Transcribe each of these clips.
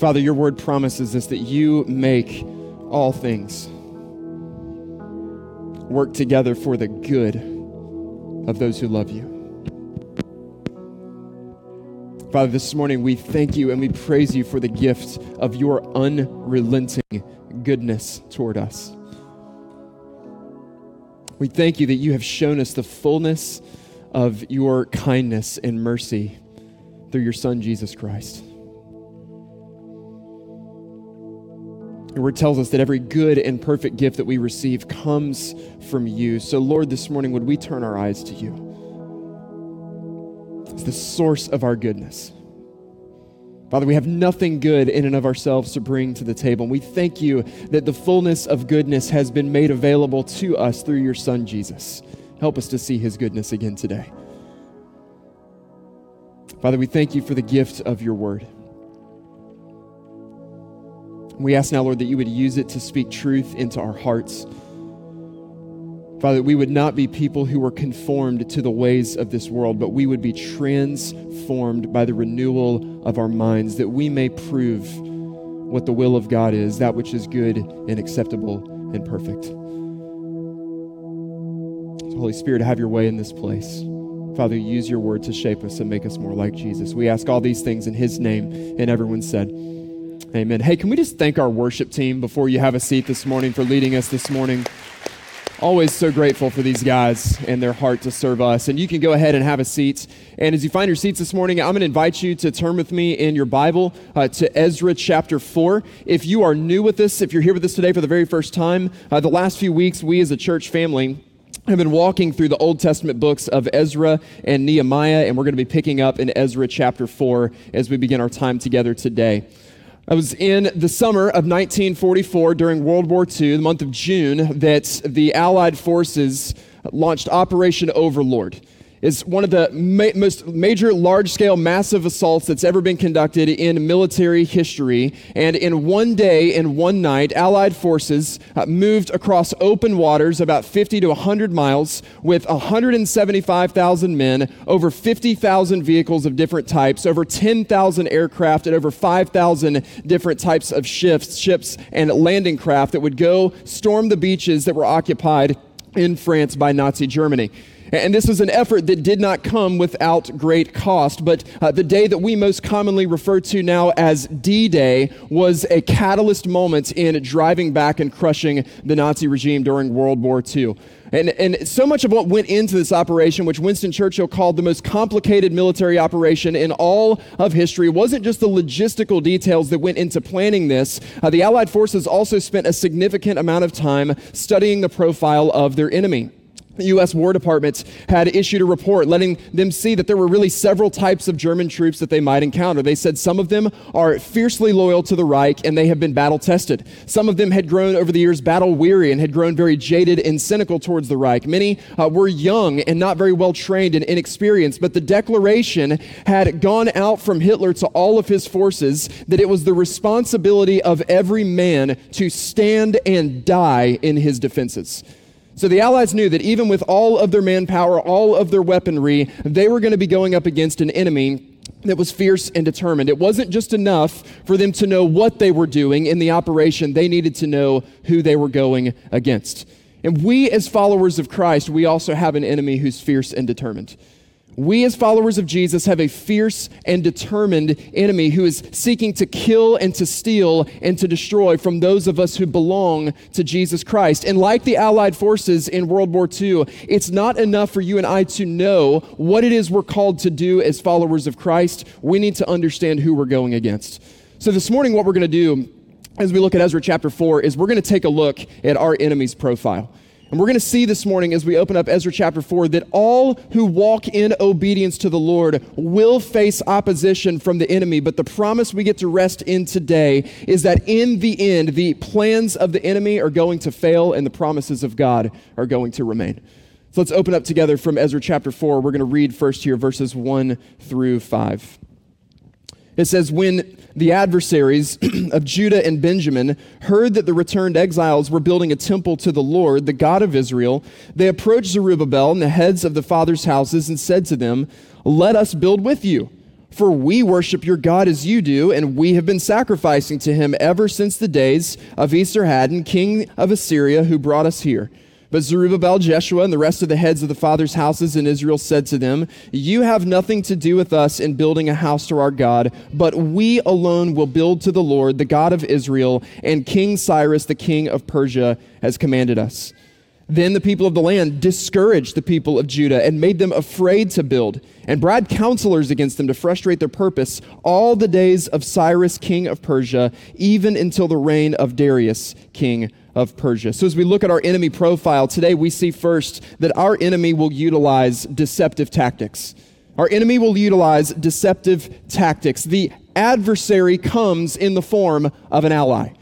Father, your word promises us that you make all things work together for the good of those who love you. Father, this morning we thank you and we praise you for the gift of your unrelenting goodness toward us. We thank you that you have shown us the fullness of your kindness and mercy through your Son, Jesus Christ. Your word tells us that every good and perfect gift that we receive comes from you. So, Lord, this morning, would we turn our eyes to you? It's the source of our goodness. Father, we have nothing good in and of ourselves to bring to the table. And we thank you that the fullness of goodness has been made available to us through your Son, Jesus. Help us to see his goodness again today. Father, we thank you for the gift of your word. We ask now, Lord, that you would use it to speak truth into our hearts. Father, we would not be people who were conformed to the ways of this world, but we would be transformed by the renewal of our minds, that we may prove what the will of God is, that which is good and acceptable and perfect. So Holy Spirit, have your way in this place. Father, use your word to shape us and make us more like Jesus. We ask all these things in his name, and everyone said, Amen. Hey, can we just thank our worship team before you have a seat this morning for leading us this morning? Always so grateful for these guys and their heart to serve us. And you can go ahead and have a seat. And as you find your seats this morning, I'm going to invite you to turn with me in your Bible uh, to Ezra chapter 4. If you are new with this, if you're here with us today for the very first time, uh, the last few weeks, we as a church family, have been walking through the Old Testament books of Ezra and Nehemiah, and we're going to be picking up in Ezra chapter 4 as we begin our time together today. I was in the summer of 1944 during World War II, the month of June, that the Allied forces launched Operation Overlord is one of the ma- most major, large scale, massive assaults that's ever been conducted in military history. And in one day, in one night, Allied forces uh, moved across open waters about 50 to 100 miles with 175,000 men, over 50,000 vehicles of different types, over 10,000 aircraft, and over 5,000 different types of ships, ships and landing craft that would go storm the beaches that were occupied in France by Nazi Germany. And this was an effort that did not come without great cost. But uh, the day that we most commonly refer to now as D Day was a catalyst moment in driving back and crushing the Nazi regime during World War II. And, and so much of what went into this operation, which Winston Churchill called the most complicated military operation in all of history, wasn't just the logistical details that went into planning this. Uh, the Allied forces also spent a significant amount of time studying the profile of their enemy the U.S. War Department had issued a report letting them see that there were really several types of German troops that they might encounter. They said some of them are fiercely loyal to the Reich and they have been battle tested. Some of them had grown over the years battle weary and had grown very jaded and cynical towards the Reich. Many uh, were young and not very well trained and inexperienced, but the declaration had gone out from Hitler to all of his forces that it was the responsibility of every man to stand and die in his defenses. So the Allies knew that even with all of their manpower, all of their weaponry, they were going to be going up against an enemy that was fierce and determined. It wasn't just enough for them to know what they were doing in the operation, they needed to know who they were going against. And we, as followers of Christ, we also have an enemy who's fierce and determined. We, as followers of Jesus, have a fierce and determined enemy who is seeking to kill and to steal and to destroy from those of us who belong to Jesus Christ. And like the Allied forces in World War II, it's not enough for you and I to know what it is we're called to do as followers of Christ. We need to understand who we're going against. So, this morning, what we're going to do as we look at Ezra chapter 4 is we're going to take a look at our enemy's profile. And we're going to see this morning as we open up Ezra chapter 4 that all who walk in obedience to the Lord will face opposition from the enemy. But the promise we get to rest in today is that in the end, the plans of the enemy are going to fail and the promises of God are going to remain. So let's open up together from Ezra chapter 4. We're going to read first here verses 1 through 5. It says, When the adversaries of Judah and Benjamin heard that the returned exiles were building a temple to the Lord, the God of Israel, they approached Zerubbabel and the heads of the fathers' houses and said to them, Let us build with you. For we worship your God as you do, and we have been sacrificing to him ever since the days of Esarhaddon, king of Assyria, who brought us here. But Zerubbabel, Jeshua, and the rest of the heads of the fathers' houses in Israel said to them, You have nothing to do with us in building a house to our God, but we alone will build to the Lord, the God of Israel, and King Cyrus, the king of Persia, has commanded us. Then the people of the land discouraged the people of Judah and made them afraid to build, and bribed counselors against them to frustrate their purpose all the days of Cyrus, king of Persia, even until the reign of Darius, king of Persia. So, as we look at our enemy profile today, we see first that our enemy will utilize deceptive tactics. Our enemy will utilize deceptive tactics. The adversary comes in the form of an ally.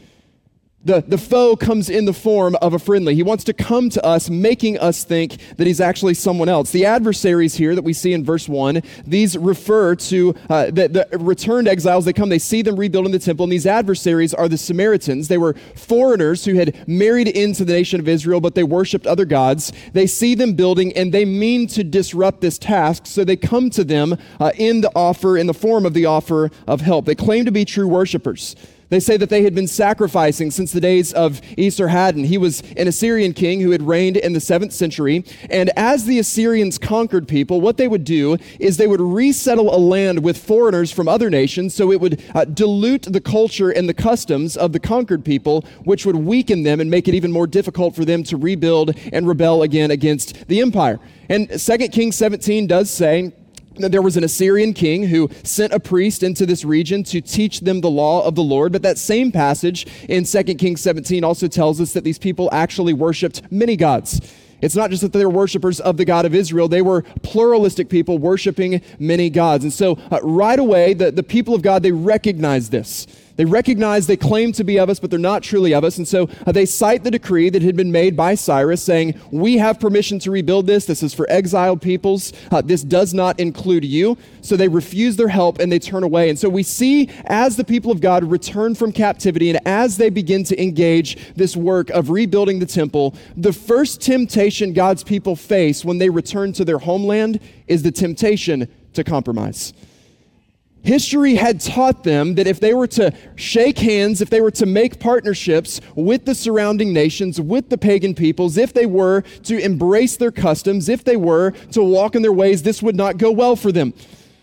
The, the foe comes in the form of a friendly. He wants to come to us, making us think that he's actually someone else. The adversaries here that we see in verse 1, these refer to uh, the, the returned exiles. They come, they see them rebuilding the temple, and these adversaries are the Samaritans. They were foreigners who had married into the nation of Israel, but they worshiped other gods. They see them building, and they mean to disrupt this task, so they come to them uh, in the offer, in the form of the offer of help. They claim to be true worshipers. They say that they had been sacrificing since the days of Esarhaddon. He was an Assyrian king who had reigned in the 7th century. And as the Assyrians conquered people, what they would do is they would resettle a land with foreigners from other nations so it would uh, dilute the culture and the customs of the conquered people, which would weaken them and make it even more difficult for them to rebuild and rebel again against the empire. And 2 Kings 17 does say, there was an Assyrian king who sent a priest into this region to teach them the law of the Lord. But that same passage in 2 Kings 17 also tells us that these people actually worshiped many gods. It's not just that they were worshipers of the God of Israel, they were pluralistic people worshiping many gods. And so, uh, right away, the, the people of God, they recognize this. They recognize they claim to be of us, but they're not truly of us. And so uh, they cite the decree that had been made by Cyrus saying, We have permission to rebuild this. This is for exiled peoples. Uh, this does not include you. So they refuse their help and they turn away. And so we see as the people of God return from captivity and as they begin to engage this work of rebuilding the temple, the first temptation God's people face when they return to their homeland is the temptation to compromise. History had taught them that if they were to shake hands, if they were to make partnerships with the surrounding nations, with the pagan peoples, if they were to embrace their customs, if they were to walk in their ways, this would not go well for them.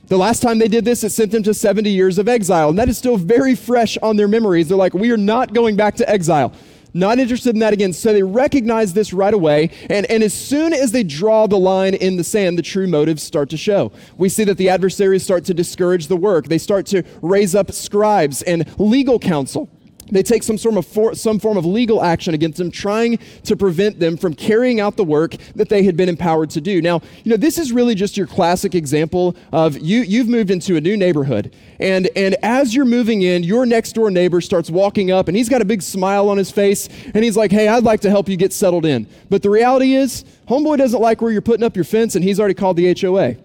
The last time they did this, it sent them to 70 years of exile, and that is still very fresh on their memories. They're like, we are not going back to exile. Not interested in that again. So they recognize this right away. And, and as soon as they draw the line in the sand, the true motives start to show. We see that the adversaries start to discourage the work, they start to raise up scribes and legal counsel they take some sort of for, some form of legal action against them, trying to prevent them from carrying out the work that they had been empowered to do. Now, you know, this is really just your classic example of you you've moved into a new neighborhood, and and as you're moving in, your next door neighbor starts walking up, and he's got a big smile on his face, and he's like, "Hey, I'd like to help you get settled in." But the reality is, homeboy doesn't like where you're putting up your fence, and he's already called the HOA.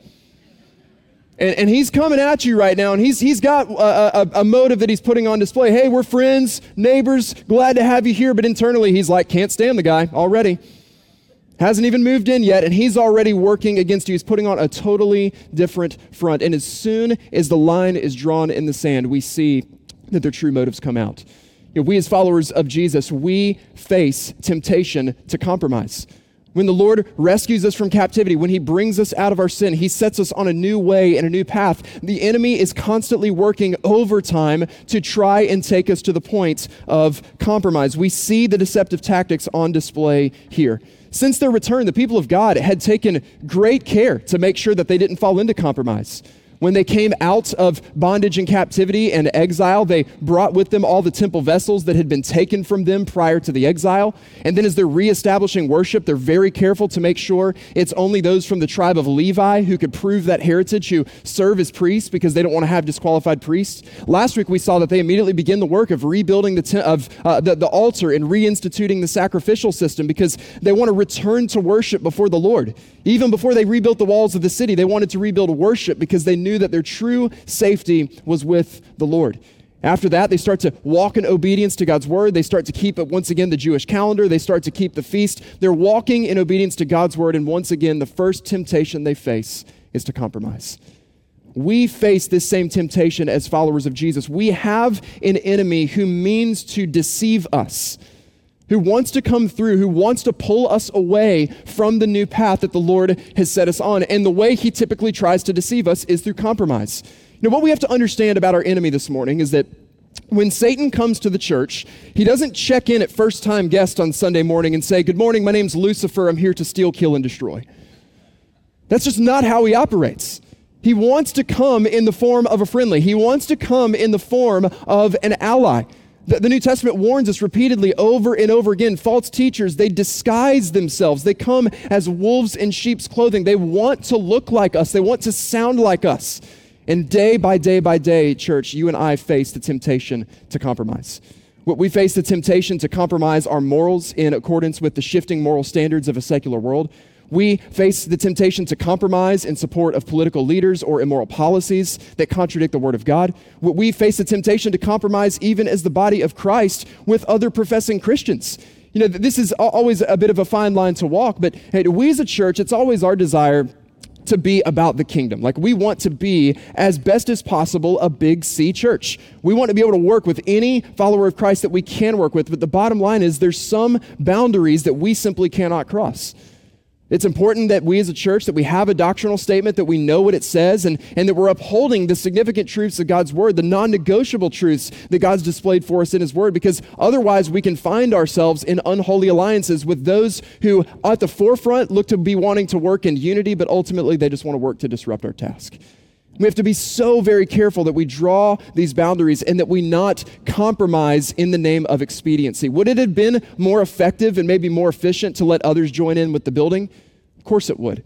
And, and he's coming at you right now, and he's, he's got a, a, a motive that he's putting on display. Hey, we're friends, neighbors, glad to have you here. But internally, he's like, can't stand the guy already. Hasn't even moved in yet, and he's already working against you. He's putting on a totally different front. And as soon as the line is drawn in the sand, we see that their true motives come out. You know, we, as followers of Jesus, we face temptation to compromise. When the Lord rescues us from captivity, when He brings us out of our sin, He sets us on a new way and a new path. The enemy is constantly working overtime to try and take us to the point of compromise. We see the deceptive tactics on display here. Since their return, the people of God had taken great care to make sure that they didn't fall into compromise. When they came out of bondage and captivity and exile, they brought with them all the temple vessels that had been taken from them prior to the exile. And then, as they're reestablishing worship, they're very careful to make sure it's only those from the tribe of Levi who could prove that heritage who serve as priests because they don't want to have disqualified priests. Last week, we saw that they immediately begin the work of rebuilding the, te- of, uh, the, the altar and reinstituting the sacrificial system because they want to return to worship before the Lord. Even before they rebuilt the walls of the city, they wanted to rebuild worship because they knew knew that their true safety was with the Lord. After that, they start to walk in obedience to God's word. They start to keep, once again, the Jewish calendar. They start to keep the feast. They're walking in obedience to God's word. And once again, the first temptation they face is to compromise. we face this same temptation as followers of Jesus. We have an enemy who means to deceive us, who wants to come through, who wants to pull us away from the new path that the Lord has set us on. And the way he typically tries to deceive us is through compromise. Now, what we have to understand about our enemy this morning is that when Satan comes to the church, he doesn't check in at first time guest on Sunday morning and say, Good morning, my name's Lucifer, I'm here to steal, kill, and destroy. That's just not how he operates. He wants to come in the form of a friendly. He wants to come in the form of an ally. The, the, New Testament warns us repeatedly over and over again. False teachers, they disguise themselves. They come as wolves in sheep's clothing. They want to look like us, they want to sound like us. And day by day by day, church, you and I face the temptation to compromise. We face the temptation to compromise our morals in accordance with the shifting moral standards of a secular world. We face the temptation to compromise in support of political leaders or immoral policies that contradict the Word of God. We face the temptation to compromise even as the body of Christ with other professing Christians. You know, this is always a bit of a fine line to walk, but hey, we as a church, it's always our desire to be about the kingdom. Like we want to be, as best as possible, a big C church. We want to be able to work with any follower of Christ that we can work with, but the bottom line is there's some boundaries that we simply cannot cross. It's important that we as a church that we have a doctrinal statement that we know what it says and, and that we're upholding the significant truths of God's word, the non-negotiable truths that God's displayed for us in his word because otherwise we can find ourselves in unholy alliances with those who at the forefront look to be wanting to work in unity but ultimately they just want to work to disrupt our task. We have to be so very careful that we draw these boundaries and that we not compromise in the name of expediency. Would it have been more effective and maybe more efficient to let others join in with the building? Of course it would.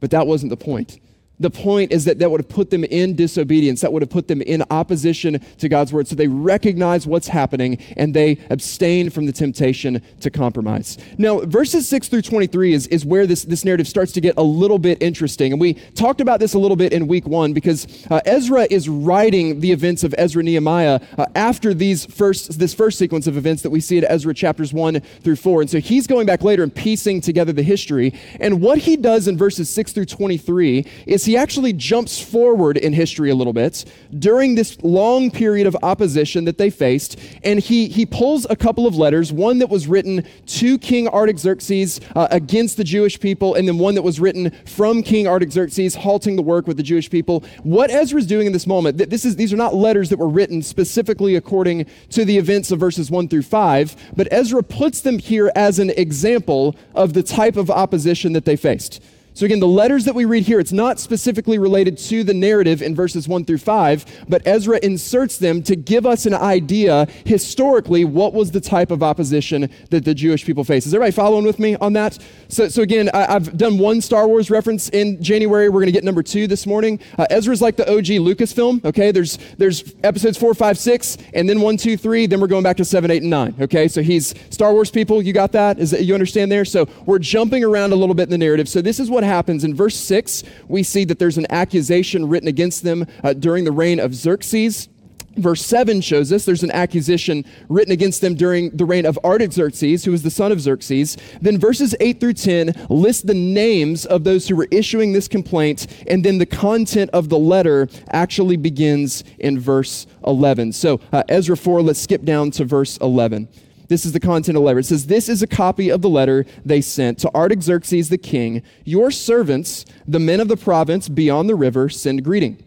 But that wasn't the point. The point is that that would have put them in disobedience. That would have put them in opposition to God's word. So they recognize what's happening and they abstain from the temptation to compromise. Now, verses 6 through 23 is, is where this, this narrative starts to get a little bit interesting. And we talked about this a little bit in week one because uh, Ezra is writing the events of Ezra Nehemiah uh, after these first, this first sequence of events that we see at Ezra chapters 1 through 4. And so he's going back later and piecing together the history. And what he does in verses 6 through 23 is he actually jumps forward in history a little bit during this long period of opposition that they faced, and he, he pulls a couple of letters, one that was written to King Artaxerxes uh, against the Jewish people, and then one that was written from King Artaxerxes halting the work with the Jewish people. What Ezra is doing in this moment, this is, these are not letters that were written specifically according to the events of verses 1 through 5, but Ezra puts them here as an example of the type of opposition that they faced. So, again, the letters that we read here, it's not specifically related to the narrative in verses 1 through 5, but Ezra inserts them to give us an idea historically what was the type of opposition that the Jewish people faced. Is everybody following with me on that? So, so again, I, have done one Star Wars reference in January. We're going to get number two this morning. Uh, Ezra's like the OG Lucasfilm, okay? There's, there's episodes 4, 5, 6, and then 1, 2, 3, then we're going back to 7, 8, and 9, okay? So he's Star Wars people. You got that? Is that, you understand there? So we're jumping around a little bit in the narrative. So this is what happens. In verse 6, we see that there's an accusation written against them uh, during the reign of Xerxes. Verse 7 shows us there's an accusation written against them during the reign of Artaxerxes, who was the son of Xerxes. Then verses 8 through 10 list the names of those who were issuing this complaint, and then the content of the letter actually begins in verse 11. So, uh, Ezra 4, let's skip down to verse 11. This is the content of the letter. It says, This is a copy of the letter they sent to Artaxerxes the king. Your servants, the men of the province beyond the river, send greeting.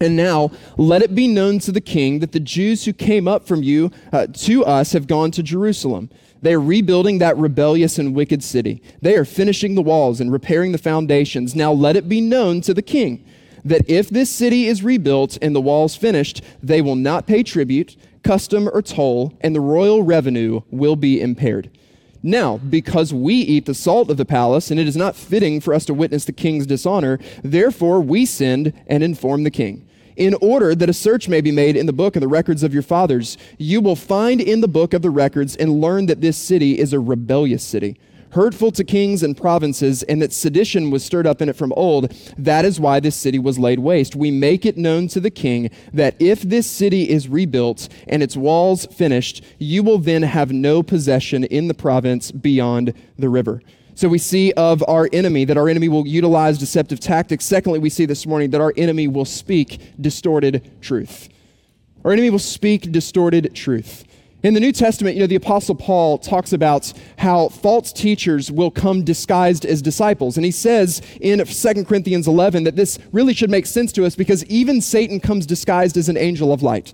And now let it be known to the king that the Jews who came up from you uh, to us have gone to Jerusalem. They are rebuilding that rebellious and wicked city. They are finishing the walls and repairing the foundations. Now let it be known to the king that if this city is rebuilt and the walls finished, they will not pay tribute custom, or toll, and the royal revenue will be impaired. Now, because we eat the salt of the palace, and it is not fitting for us to witness the king's dishonor, therefore we send and inform the king. In order that a search may be made in the book of the records of your fathers, you will find in the book of the records and learn that this city is a rebellious city hurtful to kings and provinces, and that sedition was stirred up in it from old. That is why this city was laid waste. We make it known to the king that if this city is rebuilt and its walls finished, you will then have no possession in the province beyond the river. So we see of our enemy that our enemy will utilize deceptive tactics. Secondly, we see this morning that our enemy will speak distorted truth. Our enemy will speak distorted truth. In the New Testament, you know, the Apostle Paul talks about how false teachers will come disguised as disciples. And he says in 2 Corinthians 11 that this really should make sense to us because even Satan comes disguised as an angel of light.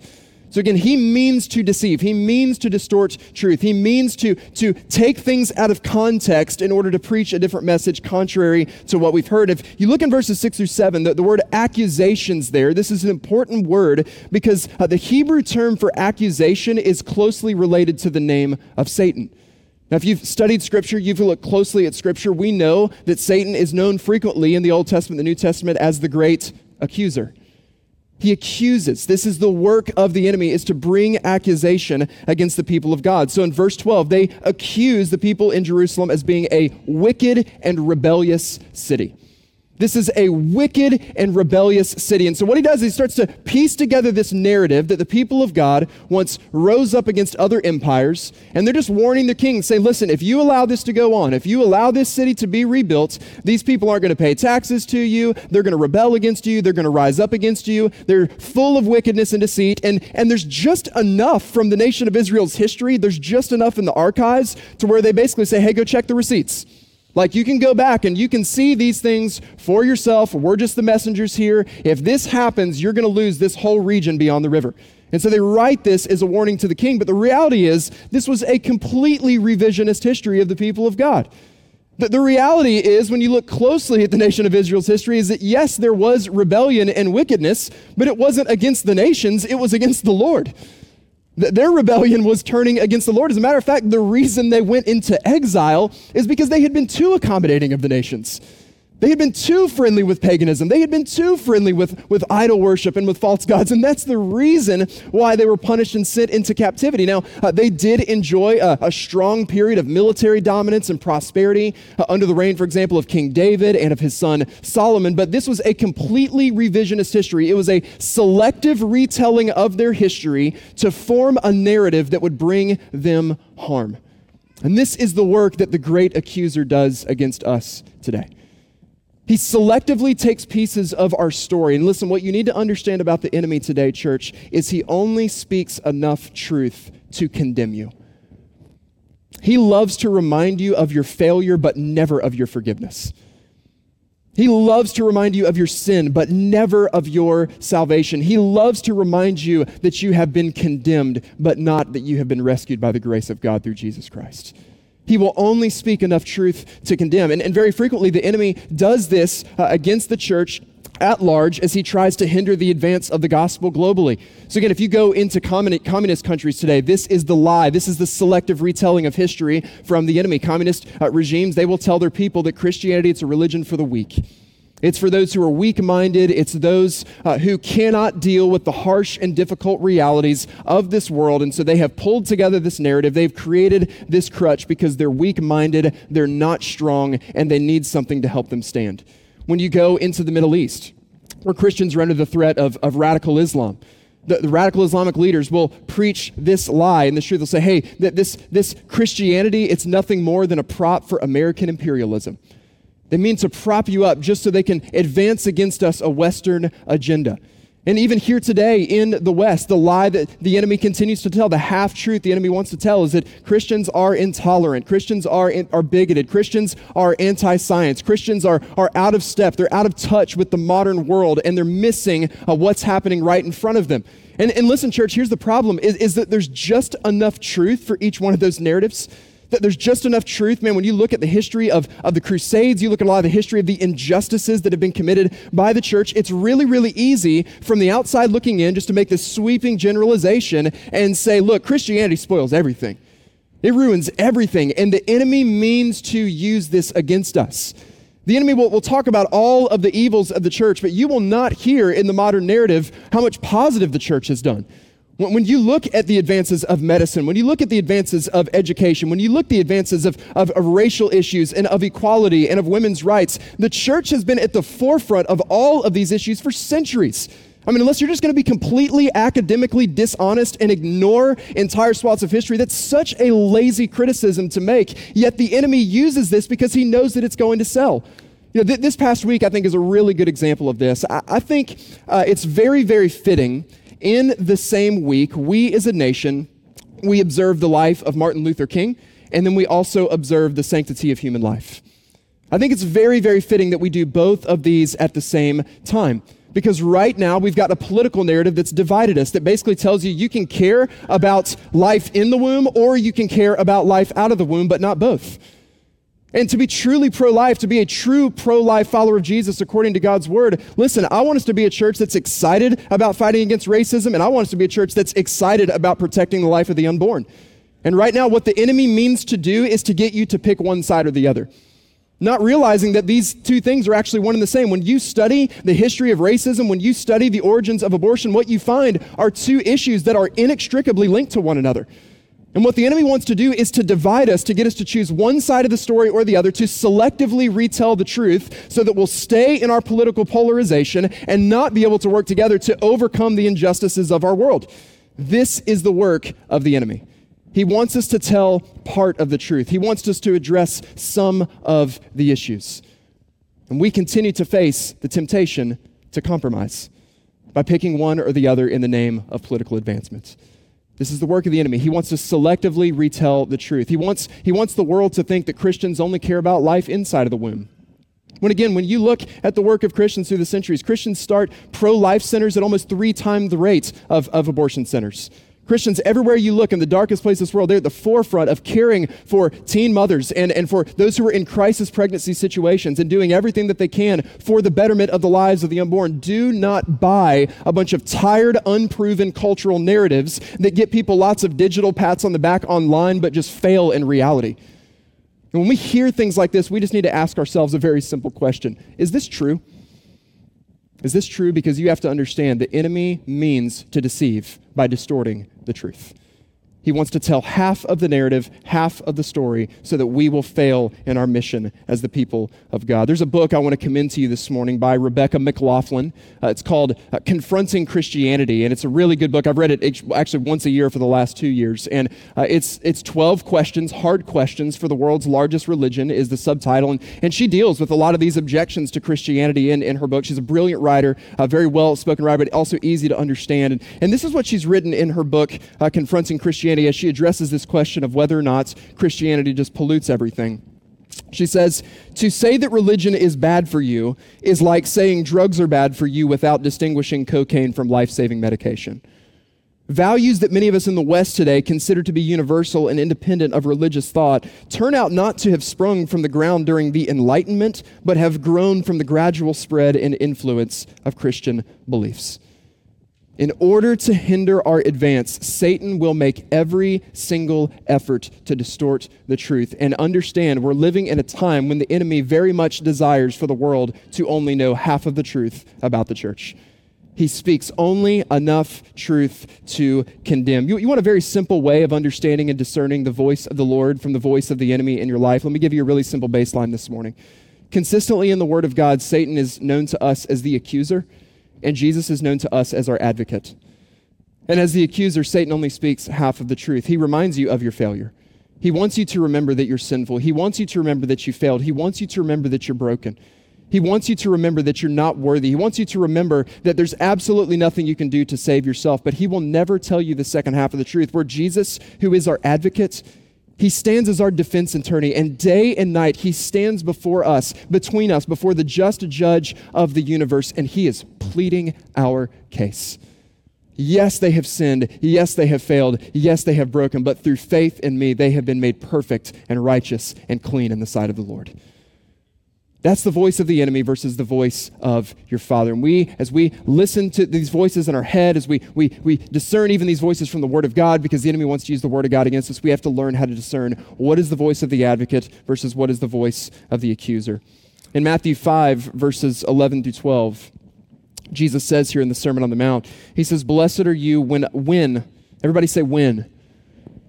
So again, he means to deceive. He means to distort truth. He means to, to take things out of context in order to preach a different message contrary to what we've heard. If you look in verses six through seven, the, the word accusations there, this is an important word because uh, the Hebrew term for accusation is closely related to the name of Satan. Now, if you've studied Scripture, you've looked closely at Scripture, we know that Satan is known frequently in the Old Testament, the New Testament, as the great accuser. He accuses. This is the work of the enemy is to bring accusation against the people of God. So in verse 12, they accuse the people in Jerusalem as being a wicked and rebellious city. This is a wicked and rebellious city. And so, what he does is he starts to piece together this narrative that the people of God once rose up against other empires. And they're just warning the king, say, listen, if you allow this to go on, if you allow this city to be rebuilt, these people aren't going to pay taxes to you. They're going to rebel against you. They're going to rise up against you. They're full of wickedness and deceit. And, and there's just enough from the nation of Israel's history, there's just enough in the archives to where they basically say, hey, go check the receipts. Like you can go back and you can see these things for yourself. We're just the messengers here. If this happens, you're going to lose this whole region beyond the river. And so they write this as a warning to the king. But the reality is, this was a completely revisionist history of the people of God. The, the reality is, when you look closely at the nation of Israel's history, is that yes, there was rebellion and wickedness, but it wasn't against the nations, it was against the Lord. Their rebellion was turning against the Lord. As a matter of fact, the reason they went into exile is because they had been too accommodating of the nations. They had been too friendly with paganism. They had been too friendly with, with idol worship and with false gods. And that's the reason why they were punished and sent into captivity. Now, uh, they did enjoy a, a, strong period of military dominance and prosperity uh, under the reign, for example, of King David and of his son Solomon. But this was a completely revisionist history. It was a selective retelling of their history to form a narrative that would bring them harm. And this is the work that the great accuser does against us today. He selectively takes pieces of our story. And listen, what you need to understand about the enemy today, church, is he only speaks enough truth to condemn you. He loves to remind you of your failure, but never of your forgiveness. He loves to remind you of your sin, but never of your salvation. He loves to remind you that you have been condemned, but not that you have been rescued by the grace of God through Jesus Christ. He will only speak enough truth to condemn. And, and very frequently, the enemy does this uh, against the church at large as he tries to hinder the advance of the gospel globally. So, again, if you go into communist countries today, this is the lie. This is the selective retelling of history from the enemy. Communist uh, regimes, they will tell their people that Christianity is a religion for the weak. It's for those who are weak minded. It's those uh, who cannot deal with the harsh and difficult realities of this world. And so they have pulled together this narrative. They've created this crutch because they're weak minded, they're not strong, and they need something to help them stand. When you go into the Middle East, where Christians are under the threat of, of radical Islam, the, the, radical Islamic leaders will preach this lie and this truth. They'll say, hey, this, this Christianity, it's nothing more than a prop for American imperialism. They mean to prop you up just so they can advance against us a Western agenda. And even here today in the West, the lie that the enemy continues to tell, the half truth the enemy wants to tell, is that Christians are intolerant. Christians are, in, are bigoted. Christians are anti science. Christians are, are out of step. They're out of touch with the modern world, and they're missing uh, what's happening right in front of them. And, and listen, church, here's the problem is, is that there's just enough truth for each one of those narratives that there's just enough truth, man. When you look at the history of, of the Crusades, you look at a lot of the history of the injustices that have been committed by the church, it's really, really easy from the outside looking in just to make this sweeping generalization and say, look, Christianity spoils everything. It ruins everything. And the enemy means to use this against us. The enemy will, will talk about all of the evils of the church, but you will not hear in the modern narrative how much positive the church has done. When you look at the advances of medicine, when you look at the advances of education, when you look at the advances of, of, of, racial issues and of equality and of women's rights, the church has been at the forefront of all of these issues for centuries. I mean, unless you're just going to be completely academically dishonest and ignore entire swaths of history, that's such a lazy criticism to make. Yet the enemy uses this because he knows that it's going to sell. You know, th- this past week, I think, is a really good example of this. I, I think uh, it's very, very fitting. In the same week, we as a nation, we observe the life of Martin Luther King, and then we also observe the sanctity of human life. I think it's very, very fitting that we do both of these at the same time. Because right now we've got a political narrative that's divided us that basically tells you you can care about life in the womb or you can care about life out of the womb, but not both. And to be truly pro life, to be a true pro life follower of Jesus according to God's word, listen, I want us to be a church that's excited about fighting against racism, and I want us to be a church that's excited about protecting the life of the unborn. And right now, what the enemy means to do is to get you to pick one side or the other not realizing that these two things are actually one and the same. When you study the history of racism, when you study the origins of abortion, what you find are two issues that are inextricably linked to one another. And what the enemy wants to do is to divide us, to get us to choose one side of the story or the other, to selectively retell the truth so that we'll stay in our political polarization and not be able to work together to overcome the injustices of our world. This is the work of the enemy. He wants us to tell part of the truth. He wants us to address some of the issues. And we continue to face the temptation to compromise by picking one or the other in the name of political advancement. This is the work of the enemy. He wants to selectively retell the truth. He wants, he wants the world to think that Christians only care about life inside of the womb. When again, when you look at the work of Christians through the centuries, Christians start pro life centers at almost three times the rate of, of abortion centers. Christians, everywhere you look in the darkest place of this world, they're at the forefront of caring for teen mothers and, and for those who are in crisis pregnancy situations and doing everything that they can for the betterment of the lives of the unborn. Do not buy a bunch of tired, unproven cultural narratives that get people lots of digital pats on the back online but just fail in reality. And when we hear things like this, we just need to ask ourselves a very simple question Is this true? Is this true? Because you have to understand the enemy means to deceive by distorting the truth. He wants to tell half of the narrative, half of the story, so that we will fail in our mission as the people of God. There's a book I want to commend to you this morning by Rebecca McLaughlin. Uh, it's called uh, Confronting Christianity, and it's a really good book. I've read it actually once a year for the last two years, and uh, it's it's 12 questions, hard questions for the world's largest religion is the subtitle, and, and she deals with a lot of these objections to Christianity in, in her book. She's a brilliant writer, a very well-spoken writer, but also easy to understand. And, and this is what she's written in her book, uh, Confronting Christianity Christianity as she addresses this question of whether or not Christianity just pollutes everything. She says, To say that religion is bad for you is like saying drugs are bad for you without distinguishing cocaine from life saving medication. Values that many of us in the West today consider to be universal and independent of religious thought turn out not to have sprung from the ground during the Enlightenment, but have grown from the gradual spread and influence of Christian beliefs. In order to hinder our advance, Satan will make every single effort to distort the truth. And understand, we're living in a time when the enemy very much desires for the world to only know half of the truth about the church. He speaks only enough truth to condemn. You, you want a very simple way of understanding and discerning the voice of the Lord from the voice of the enemy in your life? Let me give you a really simple baseline this morning. Consistently in the Word of God, Satan is known to us as the accuser and Jesus is known to us as our advocate. And as the accuser, Satan only speaks half of the truth. He reminds you of your failure. He wants you to remember that you're sinful. He wants you to remember that you failed. He wants you to remember that you're broken. He wants you to remember that you're not worthy. He wants you to remember that there's absolutely nothing you can do to save yourself, but he will never tell you the second half of the truth, where Jesus, who is our advocate, he stands as our defense attorney, and day and night he stands before us, between us, before the just judge of the universe, and he is pleading our case. Yes, they have sinned. Yes, they have failed. Yes, they have broken. But through faith in me, they have been made perfect and righteous and clean in the sight of the Lord. That's the voice of the enemy versus the voice of your Father. And we, as we listen to these voices in our head, as we, we, we discern even these voices from the Word of God, because the enemy wants to use the Word of God against us, we have to learn how to discern what is the voice of the advocate versus what is the voice of the accuser. In Matthew 5, verses 11 through 12, Jesus says here in the Sermon on the Mount, He says, Blessed are you when, when, everybody say when.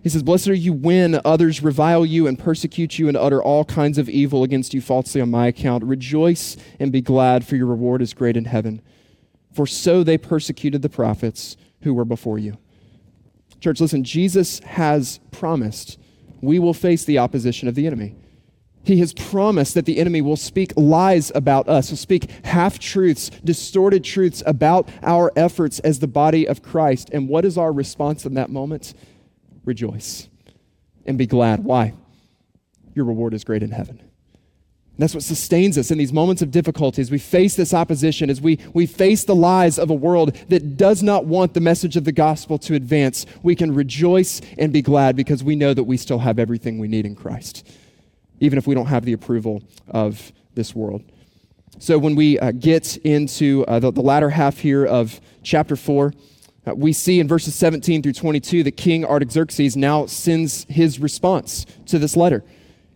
He says, Blessed are you when others revile you and persecute you and utter all kinds of evil against you falsely on my account. Rejoice and be glad, for your reward is great in heaven. for so they persecuted the prophets who were before you. Church, listen, Jesus has promised we will face the opposition of the enemy. He has promised that the enemy will speak lies about us, will speak half truths, distorted truths about our efforts as the body of Christ. And what is our response in that moment? Rejoice and be glad. Why? Your reward is great in heaven. And that's what sustains us in these moments of difficulty as we face this opposition, as we, we face the lies of a world that does not want the message of the gospel to advance. We can rejoice and be glad because we know that we still have everything we need in Christ, even if we don't have the approval of this world. So when we uh, get into uh, the, the, latter half here of chapter 4, uh, Uh, we see in verses 17 through 22 that King Artaxerxes now sends his response to this letter.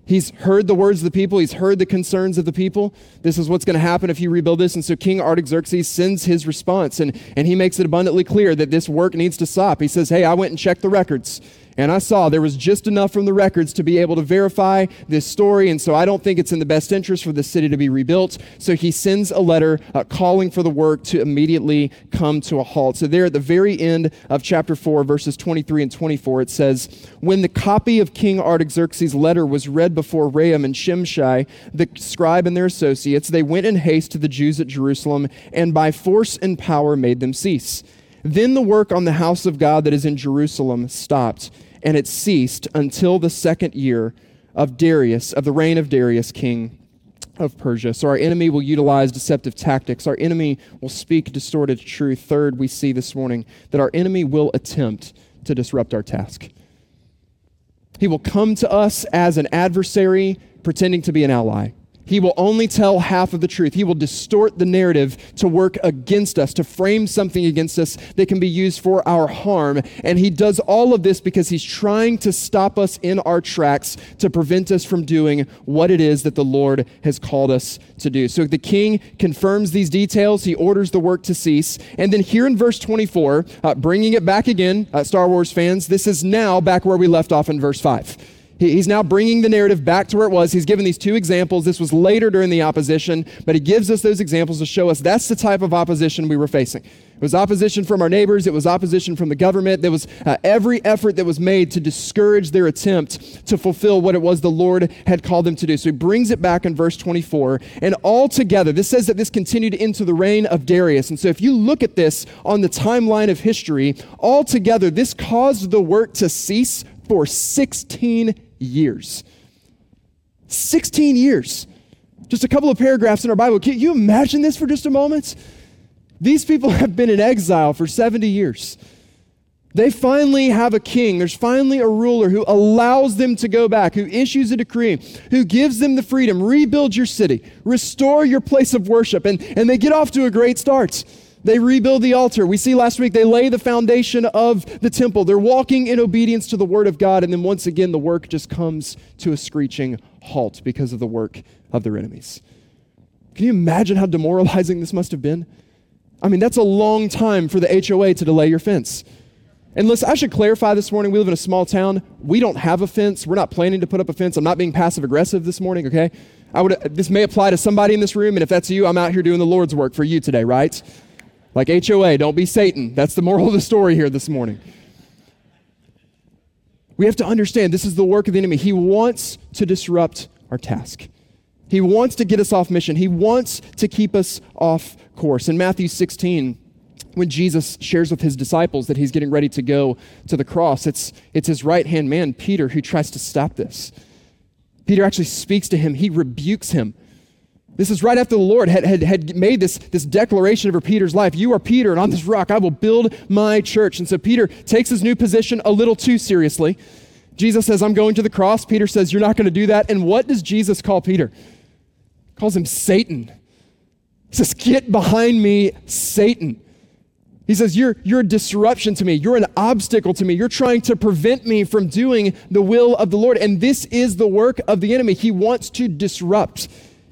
He's heard the words of the people. He's heard the concerns of the people. This is what's going to happen if you rebuild this. And so King Artaxerxes sends his response, and, and he makes it abundantly clear that this work needs to stop. He says, Hey, I went and checked the records. And I saw there was just enough from the records to be able to verify this story. And so I don't think it's in the best interest for the city to be rebuilt. So he sends a letter uh, calling for the work to immediately come to a halt. So there at the very end of chapter 4, verses 23 and 24, it says, When the copy of King Artaxerxes' letter was read before Rehum and Shimshai, the scribe and their associates, they went in haste to the Jews at Jerusalem and by force and power made them cease. Then the work on the house of God that is in Jerusalem stopped and it ceased until the second year of Darius, of the reign of Darius, king of Persia. So our enemy will utilize deceptive tactics. Our enemy will speak distorted truth. Third, we see this morning that our enemy will attempt to disrupt our task. He will come to us as an adversary pretending to be an ally. He will only tell half of the truth. He will distort the narrative to work against us, to frame something against us that can be used for our harm. And he does all of this because he's trying to stop us in our tracks to prevent us from doing what it is that the Lord has called us to do. So the king confirms these details. He orders the work to cease. And then here in verse 24, uh, bringing it back again, uh, Star Wars fans, this is now back where we left off in verse 5. He's now bringing the narrative back to where it was. He's given these two examples. This was later during the opposition, but he gives us those examples to show us that's the type of opposition we were facing. It was opposition from our neighbors, it was opposition from the government. There was uh, every effort that was made to discourage their attempt to fulfill what it was the Lord had called them to do. So he brings it back in verse 24. And all together, this says that this continued into the reign of Darius. And so if you look at this on the timeline of history, all together, this caused the work to cease for 16 years. 16 years. Just a couple of paragraphs in our Bible. Can you imagine this for just a moment? These people have been in exile for 70 years. They finally have a king. There's finally a ruler who allows them to go back, who issues a decree, who gives them the freedom rebuild your city, restore your place of worship. And, and they get off to a great start. They rebuild the altar. We see last week they lay the foundation of the temple. They're walking in obedience to the word of God. And then once again, the work just comes to a screeching halt because of the work of their enemies. Can you imagine how demoralizing this must have been? I mean, that's a long time for the HOA to delay your fence. And listen, I should clarify this morning we live in a small town. We don't have a fence. We're not planning to put up a fence. I'm not being passive aggressive this morning, okay? I would, this may apply to somebody in this room, and if that's you, I'm out here doing the Lord's work for you today, right? Like HOA, don't be Satan. That's the moral of the story here this morning. We have to understand this is the work of the enemy. He wants to disrupt our task. He wants to get us off mission. He wants to keep us off course. In Matthew 16, when Jesus shares with his disciples that he's getting ready to go to the cross, it's, it's his right hand man, Peter, who tries to stop this. Peter actually speaks to him, he rebukes him. This is right after the Lord had, had, had made this, this declaration over Peter's life. You are Peter, and on this rock I will build my church. And so Peter takes his new position a little too seriously. Jesus says, I'm going to the cross. Peter says, You're not going to do that. And what does Jesus call Peter? He calls him Satan. He says, Get behind me, Satan. He says, you're, you're a disruption to me. You're an obstacle to me. You're trying to prevent me from doing the will of the Lord. And this is the work of the enemy. He wants to disrupt.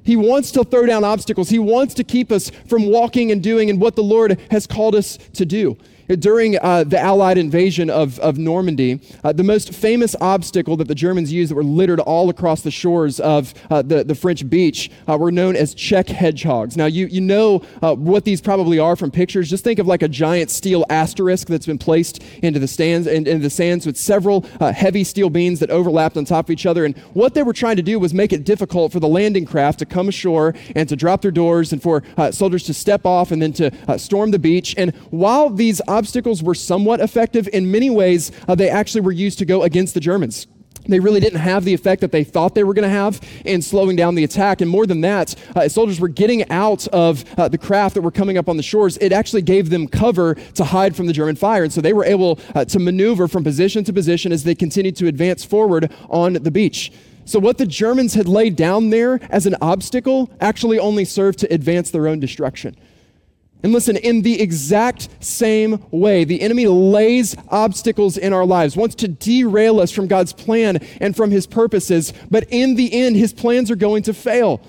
He wants to throw down obstacles. He wants to keep us from walking and doing and what the Lord has called us to do. During uh, the Allied invasion of, of Normandy, uh, the most famous obstacle that the Germans used that were littered all across the shores of uh, the, the French beach uh, were known as Czech hedgehogs. Now, you, you know uh, what these probably are from pictures. Just think of like a giant steel asterisk that's been placed into the stands and into the sands with several uh, heavy steel beams that overlapped on top of each other. And what they were trying to do was make it difficult for the landing craft to come ashore and to drop their doors and for soldiers to step off and then to storm the beach. And while these obstacles were somewhat effective. In many ways, uh, they actually were used to go against the Germans. They really didn't have the effect that they thought they were going to have in slowing down the attack. And more than that, uh, soldiers were getting out of uh, the craft that were coming up on the shores. It actually gave them cover to hide from the German fire. And so they were able uh, to maneuver from position to position as they continued to advance forward on the beach. So, what the Germans had laid down there as an obstacle actually only served to advance their own destruction. And listen, in the exact same way, the enemy lays obstacles in our lives, wants to derail us from God's plan and from his purposes, but in the end, his plans are going to fail.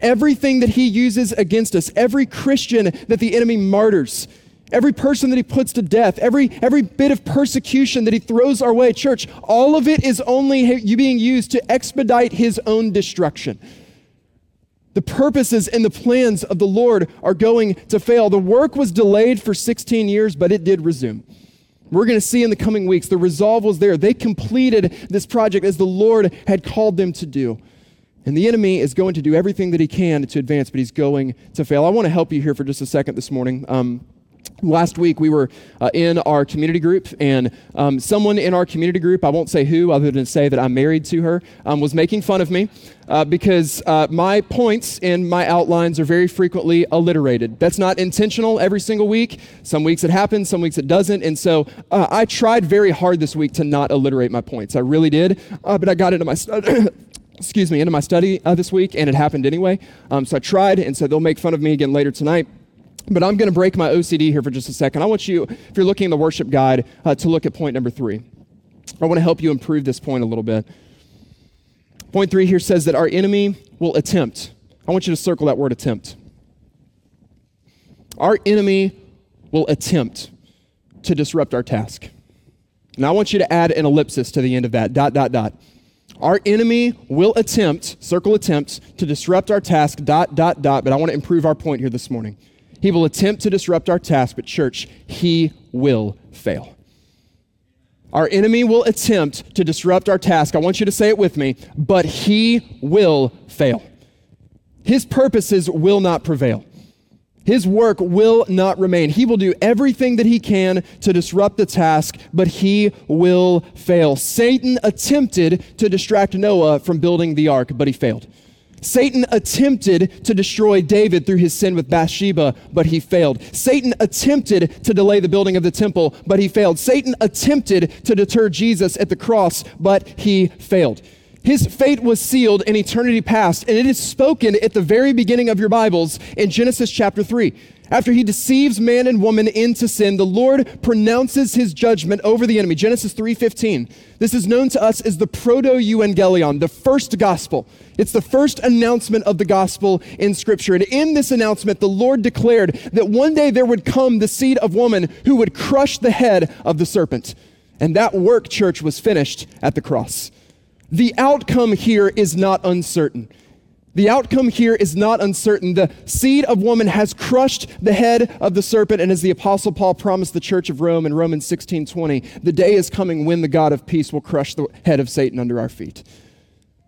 Everything that he uses against us, every Christian that the enemy martyrs, every person that he puts to death, every, every bit of persecution that he throws our way, church, all of it is only you being used to expedite his own destruction. The purposes and the plans of the Lord are going to fail. The work was delayed for 16 years, but it did resume. We're going to see in the coming weeks the resolve was there. They completed this project as the Lord had called them to do. And the enemy is going to do everything that he can to advance, but he's going to fail. I want to help you here for just a second this morning. Um, Last week, we were uh, in our community group, and um, someone in our community group, I won't say who, other than say that I'm married to her, um, was making fun of me uh, because uh, my points in my outlines are very frequently alliterated. That's not intentional every single week. Some weeks it happens, some weeks it doesn't. And so uh, I tried very hard this week to not alliterate my points. I really did, uh, but I got into my study. excuse me, into my study uh, this week, and it happened anyway. Um, so I tried, and so they'll make fun of me again later tonight. But I'm going to break my OCD here for just a second. I want you, if you're looking in the worship guide, uh, to look at point number three. I want to help you improve this point a little bit. Point three here says that our enemy will attempt. I want you to circle that word attempt. Our enemy will attempt to disrupt our task. Now I want you to add an ellipsis to the end of that, dot, dot, dot. Our enemy will attempt, circle attempt, to disrupt our task, dot, dot, dot, but I want to improve our point here this morning. He will attempt to disrupt our task, but church, he will fail. Our enemy will attempt to disrupt our task. I want you to say it with me, but he will fail. His purposes will not prevail. His work will not remain. He will do everything that he can to disrupt the task, but he will fail. Satan attempted to distract Noah from building the ark, but he failed. Satan attempted to destroy David through his sin with Bathsheba, but he failed. Satan attempted to delay the building of the temple, but he failed. Satan attempted to deter Jesus at the cross, but he failed. His fate was sealed in eternity past, and it is spoken at the very beginning of your Bibles in Genesis chapter 3. After he deceives man and woman into sin, the Lord pronounces his judgment over the enemy. Genesis 3:15. This is known to us as the proto-evangelium, the first gospel. It's the first announcement of the gospel in scripture. And in this announcement, the Lord declared that one day there would come the seed of woman who would crush the head of the serpent. And that work, church, was finished at the cross. The outcome here is not uncertain. The outcome here is not uncertain. The seed of woman has crushed the head of the serpent, and as the apostle Paul promised the church of Rome in Romans 16:20, the day is coming when the God of peace will crush the head of Satan under our feet.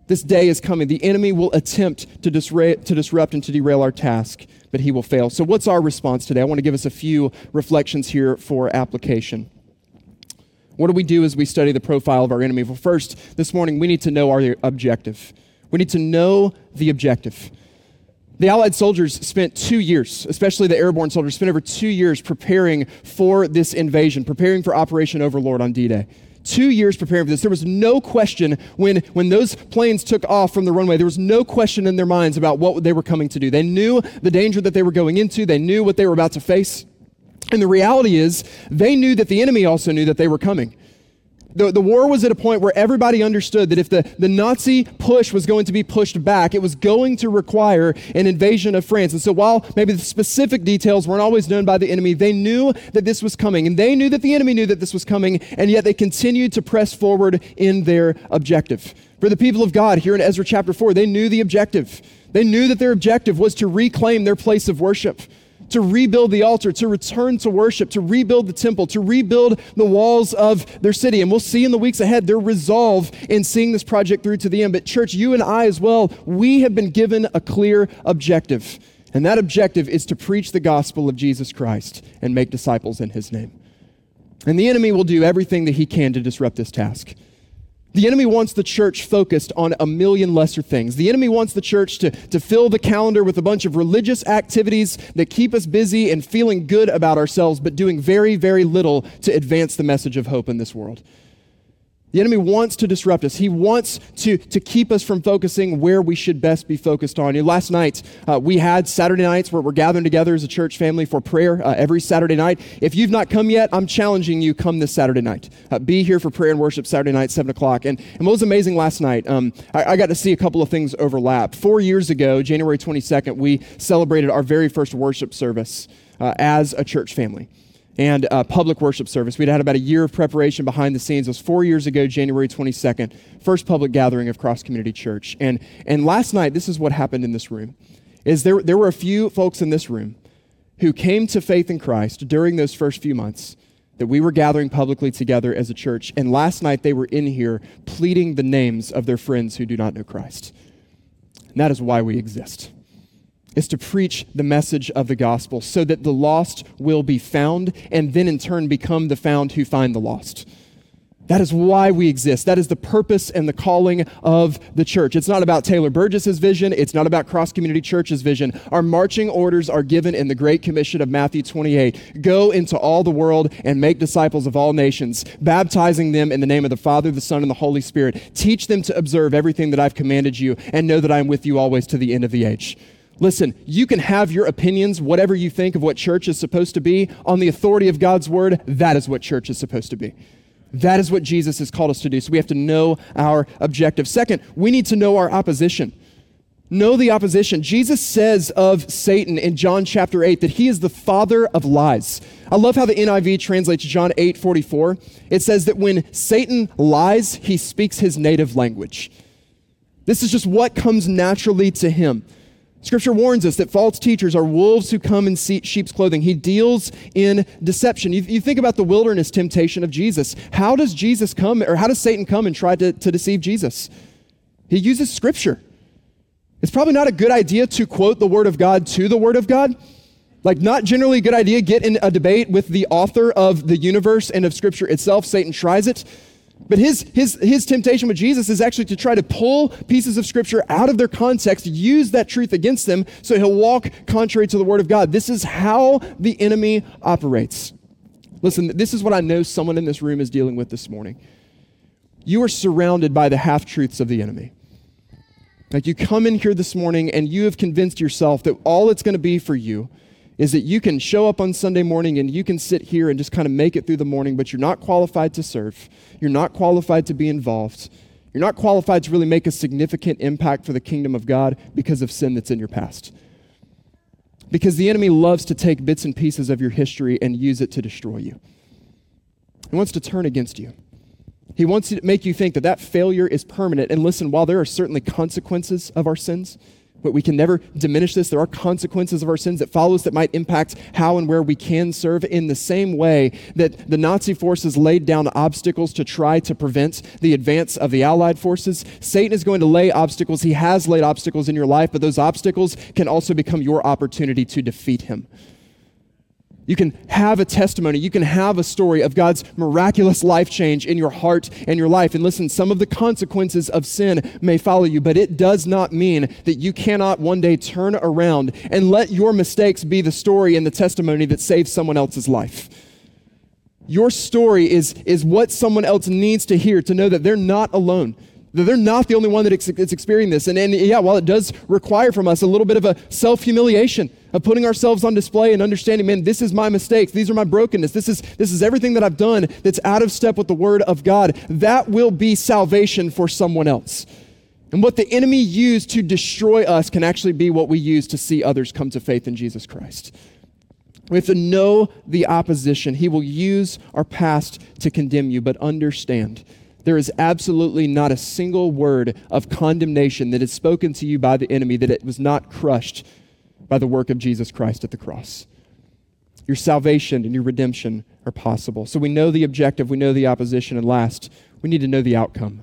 This day is coming. The enemy will attempt to, disra- to disrupt and to derail our task, but he will fail. So, what's our response today? I want to give us a few reflections here for application. What do we do as we study the profile of our enemy? Well, first, this morning, we need to know our objective. We need to know the objective. The Allied soldiers spent two years, especially the airborne soldiers, spent over two years preparing for this invasion, preparing for Operation Overlord on D Day. Two years preparing for this. There was no question when, when those planes took off from the runway, there was no question in their minds about what they were coming to do. They knew the danger that they were going into, they knew what they were about to face. And the reality is, they knew that the enemy also knew that they were coming. The, the war was at a point where everybody understood that if the, the Nazi push was going to be pushed back, it was going to require an invasion of France. And so, while maybe the specific details weren't always known by the enemy, they knew that this was coming. And they knew that the enemy knew that this was coming, and yet they continued to press forward in their objective. For the people of God here in Ezra chapter 4, they knew the objective. They knew that their objective was to reclaim their place of worship to rebuild the altar, to return to worship, to rebuild the temple, to rebuild the walls of their city. And we'll see in the weeks ahead their resolve in seeing this project through to the end. But, church, you and I as well, we have been given a clear objective. And that objective is to preach the gospel of Jesus Christ and make disciples in his name. And the enemy will do everything that he can to disrupt this task. The enemy wants the church focused on a million lesser things. The enemy wants the church to, to fill the calendar with a bunch of religious activities that keep us busy and feeling good about ourselves, but doing very, very little to advance the message of hope in this world. The enemy wants to disrupt us. He wants to, to keep us from focusing where we should best be focused on. You know, last night, uh, we had Saturday nights where we're gathering together as a church family for prayer uh, every Saturday night. If you've not come yet, I'm challenging you, come this Saturday night. Uh, be here for prayer and worship Saturday night, 7 o'clock. And, and what was amazing last night, um, I, I got to see a couple of things overlap. Four years ago, January 22nd, we celebrated our very first worship service uh, as a church family and a public worship service. We'd had about a year of preparation behind the scenes. It was four years ago, January 22nd, first public gathering of Cross Community Church. And, and last night, this is what happened in this room, is there, there were a few folks in this room who came to faith in Christ during those first few months that we were gathering publicly together as a church. And last night, they were in here pleading the names of their friends who do not know Christ. And that is why we exist is to preach the message of the gospel so that the lost will be found and then in turn become the found who find the lost. That is why we exist. That is the purpose and the calling of the church. It's not about Taylor Burgess's vision. It's not about Cross Community Church's vision. Our marching orders are given in the Great Commission of Matthew 28. Go into all the world and make disciples of all nations, baptizing them in the name of the Father, the Son, and the Holy Spirit. Teach them to observe everything that I've commanded you and know that I am with you always to the end of the age. Listen, you can have your opinions, whatever you think of what church is supposed to be, on the authority of God's word. That is what church is supposed to be. That is what Jesus has called us to do. So we have to know our objective. Second, we need to know our opposition. Know the opposition. Jesus says of Satan in John chapter 8 that he is the father of lies. I love how the NIV translates John 8 44. It says that when Satan lies, he speaks his native language. This is just what comes naturally to him. Scripture warns us that false teachers are wolves who come in sheep's clothing. He deals in deception. You, you, think about the wilderness temptation of Jesus. How does Jesus come, or how does Satan come and try to, to deceive Jesus? He uses Scripture. It's probably not a good idea to quote the Word of God to the Word of God. Like, not generally a good idea. Get in a debate with the author of the universe and of Scripture itself. Satan tries it. But his, his, his temptation with Jesus is actually to try to pull pieces of Scripture out of their context, use that truth against them, so he'll walk contrary to the Word of God. This is how the enemy operates. Listen, this is what I know someone in this room is dealing with this morning. You are surrounded by the half truths of the enemy. Like you come in here this morning and you have convinced yourself that all it's going to be for you is that you can show up on Sunday morning and you can sit here and just kind of make it through the morning, but you're not qualified to serve. You're not qualified to be involved. You're not qualified to really make a significant impact for the kingdom of God because of sin that's in your past. Because the enemy loves to take bits and pieces of your history and use it to destroy you. He wants to turn against you. He wants to make you think that that failure is permanent. And listen, while there are certainly consequences of our sins, but we can never diminish this. There are consequences of our sins that follow us that might impact how and where we can serve in the same way that the Nazi forces laid down obstacles to try to prevent the advance of the Allied forces. Satan is going to lay obstacles. He has laid obstacles in your life, but those obstacles can also become your opportunity to defeat him. You can have a testimony. You can have a story of God's miraculous life change in your heart and your life. And listen, some of the consequences of sin may follow you, but it does not mean that you cannot one day turn around and let your mistakes be the story and the testimony that saves someone else's life. Your story is, is what someone else needs to hear to know that they're not alone that They're not the only one that's experiencing this. And, and yeah, while it does require from us a little bit of a self humiliation, of putting ourselves on display and understanding, man, this is my mistakes. These are my brokenness. This is, this is everything that I've done that's out of step with the Word of God. That will be salvation for someone else. And what the enemy used to destroy us can actually be what we use to see others come to faith in Jesus Christ. We have to know the opposition. He will use our past to condemn you, but understand there is absolutely not a single word of condemnation that is spoken to you by the enemy that it was not crushed by the work of Jesus Christ at the cross. Your salvation and your redemption are possible. So we know the objective, we know the opposition, and last, we need to know the outcome.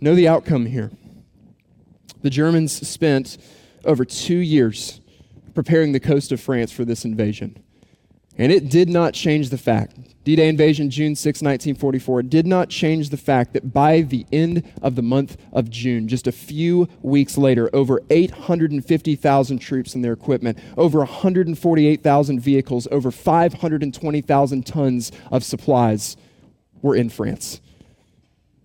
Know the outcome here. The Germans spent over two years preparing the coast of France for this invasion. And it did not change the fact, D Day invasion, June 6, 1944, did not change the fact that by the end of the month of June, just a few weeks later, over 850,000 troops and their equipment, over 148,000 vehicles, over 520,000 tons of supplies were in France.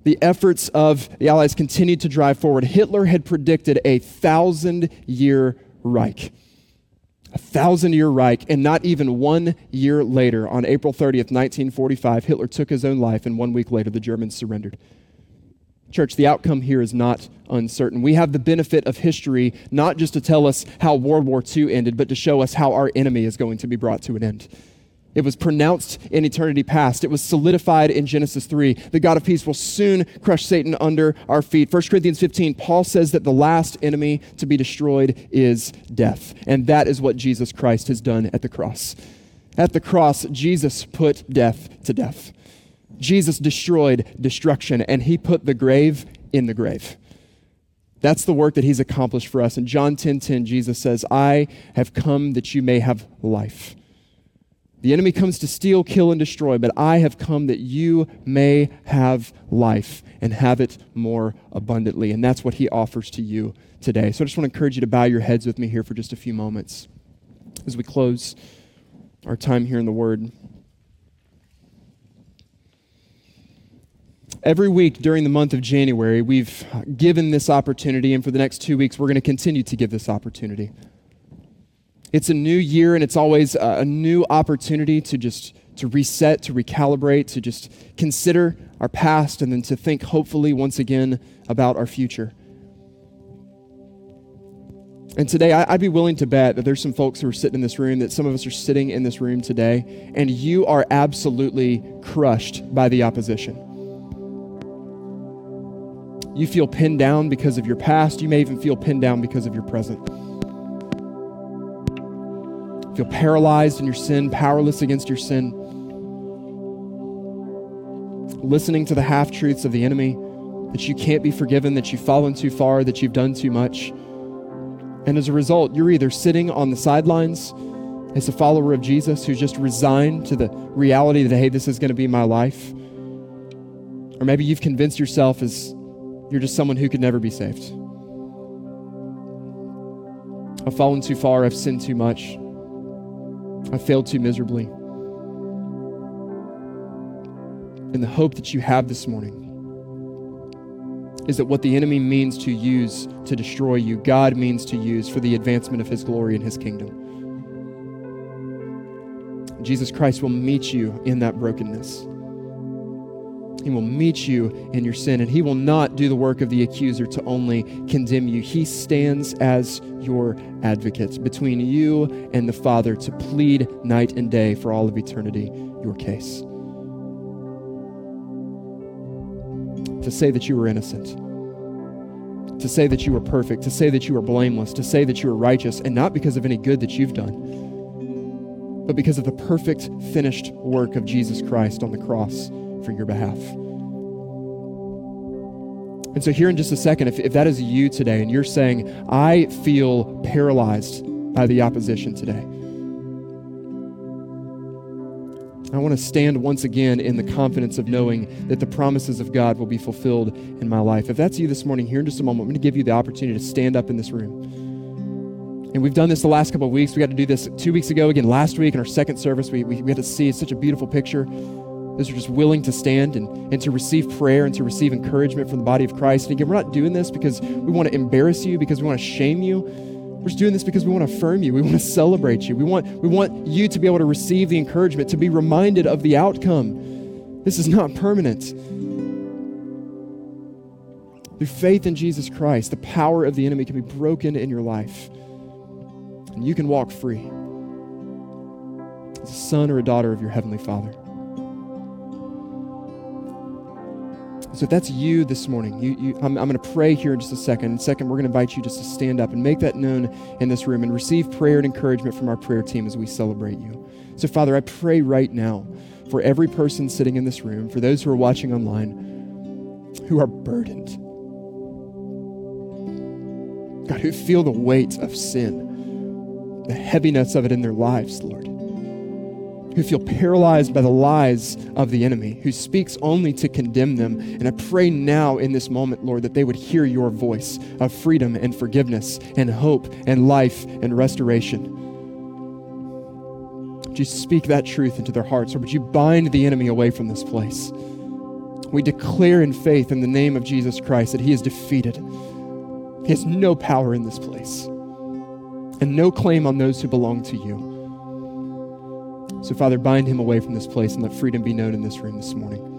The efforts of the Allies continued to drive forward. Hitler had predicted a thousand year Reich a thousand year Reich, and not even one year later, on April 30th, 1945, Hitler took his own life, and one week later, the Germans surrendered. Church, the outcome here is not uncertain. We have the benefit of history not just to tell us how World War II ended, but to show us how our enemy is going to be brought to an end. It was pronounced in eternity past. It was solidified in Genesis 3. The God of peace will soon crush Satan under our feet. 1 Corinthians 15, Paul says that the last enemy to be destroyed is death. And that is what Jesus Christ has done at the cross. At the cross, Jesus put death to death. Jesus destroyed destruction, and he put the grave in the grave. That's the work that he's accomplished for us. In John 10:10, 10, 10, Jesus says, "I have come that you may have life." The enemy comes to steal, kill, and destroy, but I have come that you may have life and have it more abundantly. And that's what he offers to you today. So I just want to encourage you to bow your heads with me here for just a few moments as we close our time here in the Word. Every week during the month of January, we've given this opportunity, and for the next two weeks, we're going to continue to give this opportunity. It's a new year, and it's always a new opportunity to just to reset, to recalibrate, to just consider our past, and then to think hopefully once again about our future. And today, I'd be willing to bet that there's some folks who are sitting in this room, that some of us are sitting in this room today, and you are absolutely crushed by the opposition. You feel pinned down because of your past. You may even feel pinned down because of your present feel paralyzed in your sin, powerless against your sin, listening to the half truths of the enemy, that you can't be forgiven, that you've fallen too far, that you've done too much. And as a result, you're either sitting on the sidelines as a follower of Jesus who's just resigned to the reality that, hey, this is going to be my life. Or maybe you've convinced yourself as you're just someone who could never be saved. I've fallen too far, I've sinned too much. I failed too miserably. And the hope that you have this morning is that what the enemy means to use to destroy you, God means to use for the advancement of his glory and his kingdom. Jesus Christ will meet you in that brokenness. He will meet you in your sin, and He will not do the work of the accuser to only condemn you. He stands as your advocate between you and the Father to plead night and day for all of eternity your case. To say that you were innocent, to say that you were perfect, to say that you were blameless, to say that you were righteous, and not because of any good that you've done, but because of the perfect, finished work of Jesus Christ on the cross for your behalf. And so, here in just a second, if, if that is you today and you're saying, I feel paralyzed by the opposition today, I want to stand once again in the confidence of knowing that the promises of God will be fulfilled in my life. If that's you this morning, here in just a moment, I'm going to give you the opportunity to stand up in this room. And we've done this the last couple of weeks. We got to do this two weeks ago, again last week in our second service. We, we, we had to see such a beautiful picture those who are just willing to stand and, and to receive prayer and to receive encouragement from the body of Christ. And again, we're not doing this because we want to embarrass you, because we want to shame you. We're just doing this because we want to affirm you. We want to celebrate you. We want, we want you to be able to receive the encouragement, to be reminded of the outcome. This is not permanent. Through faith in Jesus Christ, the power of the enemy can be broken in your life. And you can walk free as a son or a daughter of your Heavenly Father. So if that's you this morning, you, you, I'm, I'm going to pray here in just a second. And second, we're going to invite you just to stand up and make that known in this room and receive prayer and encouragement from our prayer team as we celebrate you. So, Father, I pray right now for every person sitting in this room, for those who are watching online, who are burdened. God, who feel the weight of sin, the heaviness of it in their lives, Lord who feel paralyzed by the lies of the enemy, who speaks only to condemn them. And I pray now in this moment, Lord, that they would hear your voice of freedom and forgiveness and hope and life and restoration. Would you speak that truth into their hearts, or would you bind the enemy away from this place? We declare in faith in the name of Jesus Christ that he is defeated. He has no power in this place and no claim on those who belong to you. So, Father, bind him away from this place and let freedom be known in this room this morning.